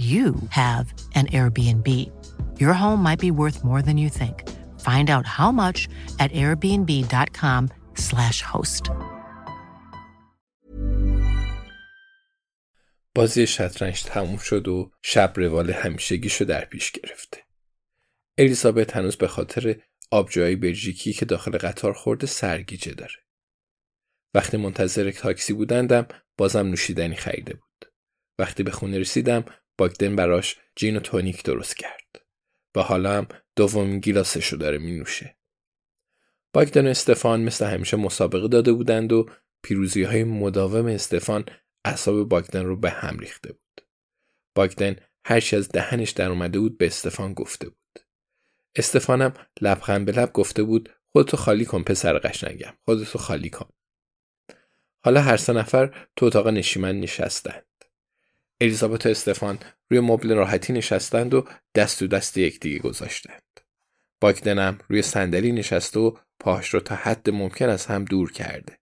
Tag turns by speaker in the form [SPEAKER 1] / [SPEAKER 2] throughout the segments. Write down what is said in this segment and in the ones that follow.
[SPEAKER 1] you have an Airbnb. Your home might be worth more than you think. Find out how much at airbnb.com/slash host.
[SPEAKER 2] بازی شطرنج تموم شد و شب روال همیشگیشو در پیش گرفته. الیزابت هنوز به خاطر آبجوهای بلژیکی که داخل قطار خورده سرگیجه داره. وقتی منتظر تاکسی بودندم بازم نوشیدنی خریده بود. وقتی به خونه رسیدم باگدن براش جین و تونیک درست کرد. و حالا هم دومین گیلاسشو داره می نوشه. باگدن و استفان مثل همیشه مسابقه داده بودند و پیروزی های مداوم استفان اعصاب باگدن رو به هم ریخته بود. باگدن هرچی از دهنش در اومده بود به استفان گفته بود. استفانم لبخند به لب گفته بود خودتو خالی کن پسر قشنگم خودتو خالی کن. حالا هر سه نفر تو اتاق نشیمن نشستند. الیزابت و استفان روی مبل راحتی نشستند و دست تو دست یکدیگه گذاشتند. باگدنم روی صندلی نشسته و پاهاش رو تا حد ممکن از هم دور کرده.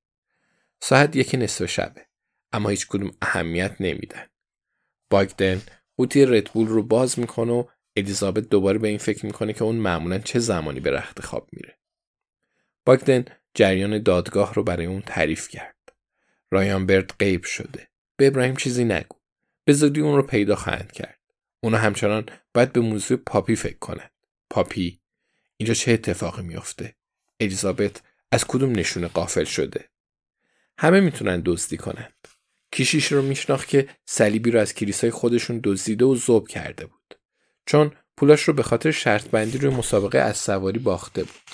[SPEAKER 2] ساعت یکی نصف شبه اما هیچ کدوم اهمیت نمیدن. باگدن قوطی ردبول رو باز می‌کنه و الیزابت دوباره به این فکر می‌کنه که اون معمولا چه زمانی به رخت خواب میره. باگدن جریان دادگاه رو برای اون تعریف کرد. رایان برد غیب شده. به ابراهیم چیزی نگو. به زودی اون رو پیدا خواهند کرد. اونا همچنان باید به موضوع پاپی فکر کنند. پاپی اینجا چه اتفاقی میافته؟ الیزابت از کدوم نشونه قافل شده؟ همه می‌تونن دزدی کنند. کیشیش رو میشناخت که صلیبی رو از کلیسای خودشون دزدیده و ذوب کرده بود. چون پولاش رو به خاطر شرط بندی روی مسابقه از سواری باخته بود.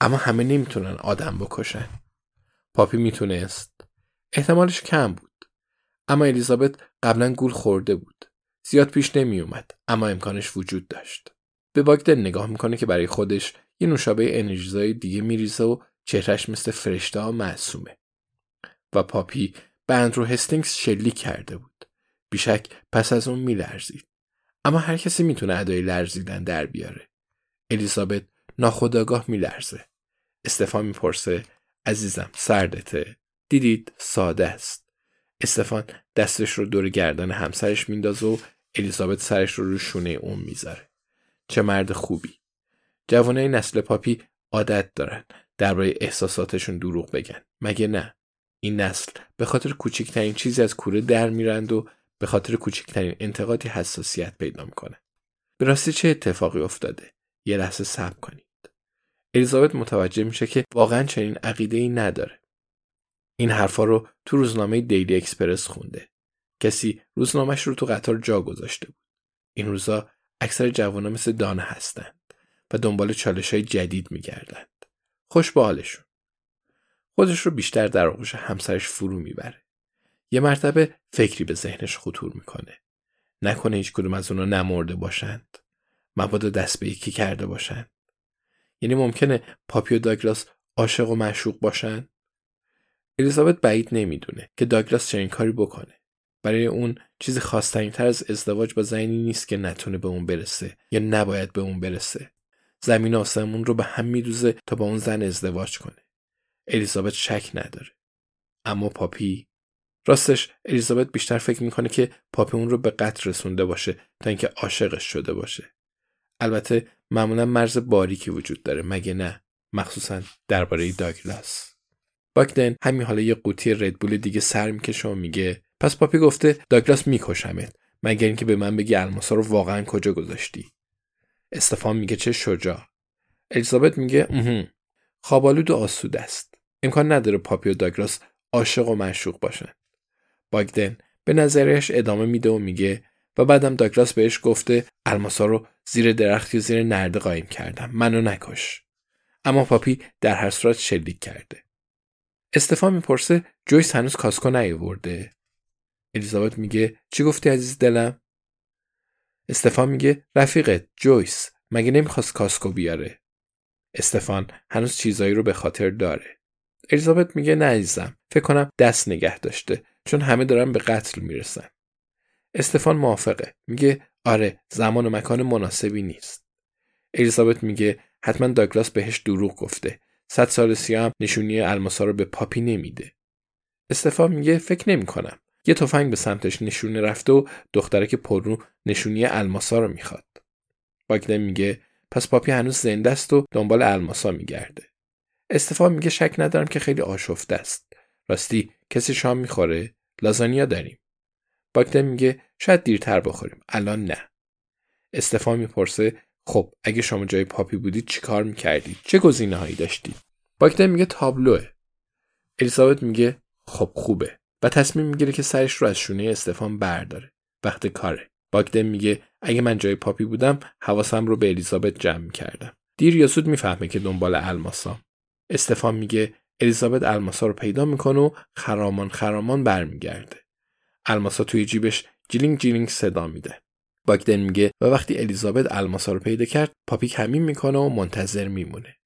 [SPEAKER 2] اما همه نمی‌تونن آدم بکشن. پاپی می‌تونست. احتمالش کم بود. اما الیزابت قبلا گول خورده بود. زیاد پیش نمی اومد اما امکانش وجود داشت. به باگدن نگاه می‌کنه که برای خودش یه نوشابه انرژیزای دیگه میریزه و چهرش مثل فرشته ها معصومه. و پاپی به اندرو هستینگز شلیک کرده بود. بیشک پس از اون میلرزید. اما هر کسی می‌تونه ادای لرزیدن در بیاره. الیزابت ناخداگاه میلرزه. استفان می‌پرسه عزیزم سردته. دیدید ساده است. استفان دستش رو دور گردن همسرش میندازه و الیزابت سرش رو رو شونه اون می‌ذاره. چه مرد خوبی. جوانای نسل پاپی عادت دارن درباره احساساتشون دروغ بگن. مگه نه؟ این نسل به خاطر کوچکترین چیزی از کوره در میرند و به خاطر کوچکترین انتقادی حساسیت پیدا می‌کنن. به راستی چه اتفاقی افتاده؟ یه لحظه صبر کنید. الیزابت متوجه میشه که واقعا چنین عقیده ای نداره. این حرفا رو تو روزنامه دیلی اکسپرس خونده. کسی روزنامهش رو تو قطار جا گذاشته بود. این روزا اکثر جوانا مثل دانه هستند و دنبال چالش های جدید میگردند. خوش به حالشون. خودش رو بیشتر در آغوش همسرش فرو می‌بره. یه مرتبه فکری به ذهنش خطور می‌کنه. نکنه هیچ کدوم از اونا نمرده باشند. مبادا دست به یکی کرده باشند. یعنی ممکنه پاپی و داگلاس عاشق و معشوق باشند؟ الیزابت بعید نمی‌دونه که داگلاس چنین کاری بکنه. برای اون چیزی خواستنی تر از ازدواج با زنی نیست که نتونه به اون برسه یا نباید به اون برسه. زمین آسمون رو به هم میدوزه تا با اون زن ازدواج کنه. الیزابت شک نداره. اما پاپی راستش الیزابت بیشتر فکر می‌کنه که پاپی اون رو به قتل رسونده باشه تا اینکه عاشقش شده باشه. البته معمولا مرز باریکی وجود داره مگه نه؟ مخصوصا درباره داگلاس. باکدن همین حالا یه قوطی ردبول دیگه سر می‌کشه و میگه پس پاپی گفته داگلاس میکشمت مگر اینکه به من بگی الماسا رو واقعا کجا گذاشتی؟ استفان میگه چه شجاع. الیزابت میگه اهم خوابالود و آسود است. امکان نداره پاپی و داگلاس عاشق و معشوق باشن. باگدن به نظریش ادامه میده و میگه و بعدم داگلاس بهش گفته الماسا رو زیر درختی و زیر نرده قایم کردم. منو نکش. اما پاپی در هر صورت شلیک کرده. استفان می‌پرسه جویس هنوز کاسکو نیاورده. الیزابت میگه چی گفتی عزیز دلم؟ استفان میگه رفیقت جویس مگه نمی‌خواست کاسکو بیاره؟ استفان هنوز چیزایی رو به خاطر داره. الیزابت میگه نه عزیزم فکر کنم دست نگه داشته چون همه دارن به قتل می‌رسن. استفان موافقه میگه آره زمان و مکان مناسبی نیست. الیزابت میگه حتما داگلاس بهش دروغ گفته. صد سال سیام نشونی الماسا رو به پاپی نمیده. استفان میگه فکر نمی کنم. یه تفنگ به سمتش نشونه رفته و دخترک پررو نشونی الماسا رو می‌خواد. باگدن میگه پس پاپی هنوز زنده است و دنبال الماسا میگرده. استفان میگه شک ندارم که خیلی آشفته است. راستی کسی شام می‌خوره؟ لازانیا داریم. باگدن میگه شاید دیرتر بخوریم. الان نه. استفان می‌پرسه خب اگه شما جای پاپی بودید چیکار می‌کردید؟ چه گزینه هایی داشتید؟ باگدن میگه تابلوه الیزابت میگه خب خوبه. و تصمیم می‌گیره که سرش رو از شونه استفان برداره. وقت کاره. باگدن میگه اگه من جای پاپی بودم حواسم رو به الیزابت جمع می‌کردم. دیر یا سود می‌فهمه که دنبال الماسا. استفان میگه الیزابت الماسا رو پیدا می‌کنه و خرامان خرامان برمیگرده. الماسا توی جیبش جیلینگ جیلینگ صدا میده. باگدن میگه و وقتی الیزابت الماسا رو پیدا کرد پاپی کمین می‌کنه و منتظر میمونه.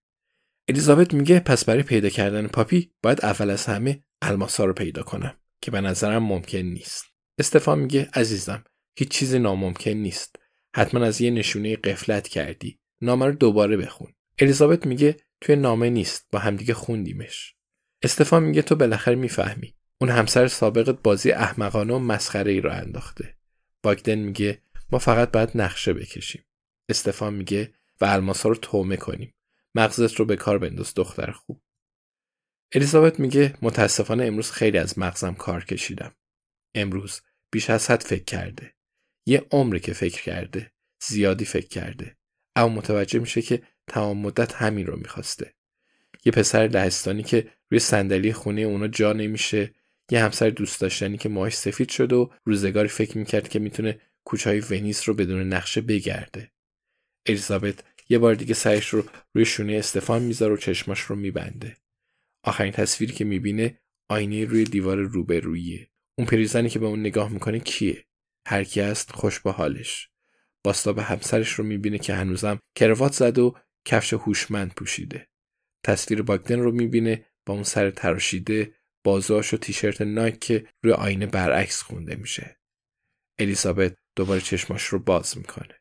[SPEAKER 2] الیزابت میگه پس برای پیدا کردن پاپی باید اول از همه الماسا رو پیدا کنم که به نظرم ممکن نیست. استفان میگه عزیزم هیچ چیزی ناممکن نیست. حتما از یه نشونه غفلت کردی. نامه رو دوباره بخون. الیزابت میگه توی نامه نیست با همدیگه خوندیمش. استفان میگه تو بالاخره می‌فهمی. اون همسر سابقت بازی احمقانه و مسخره ای رو انداخته. باگدن میگه ما فقط باید نقشه بکشیم. استفان میگه و الماسا رو تومه کنیم. مغزت رو به کار بنداز دختر خوب. الیزابت میگه متاسفانه امروز خیلی از مغزم کار کشیدم. امروز بیش از حد فکر کرده. یه عمری که فکر کرده زیادی فکر کرده. اما متوجه میشه که تمام مدت همین رو می‌خواسته. یه پسر لهستانی که روی صندلی خونه اونا جا نمیشه یه همسر دوست داشتنی که ماهش سفید شد و روزگاری فکر می‌کرد که می‌تونه کوچه های ونیس رو بدون نقشه بگرده. الیزابت یه بار دیگه سرش رو روی شونه استفان می‌ذاره و چشماش رو میبنده. آخرین تصویری که می‌بینه آینه روی دیوار روبرویه اون پریزنی که به اون نگاه می‌کنه کیه؟ هر کی است خوش به حالش. باستاب همسرش رو می‌بینه که هنوزم کروات زد و کفش هوشمند پوشیده. تصویر باگدن رو می‌بینه با اون سر تراشیده بازاش و تیشرت نایک که روی آینه برعکس خونده میشه. الیزابت دوباره چشماش رو باز می‌کنه.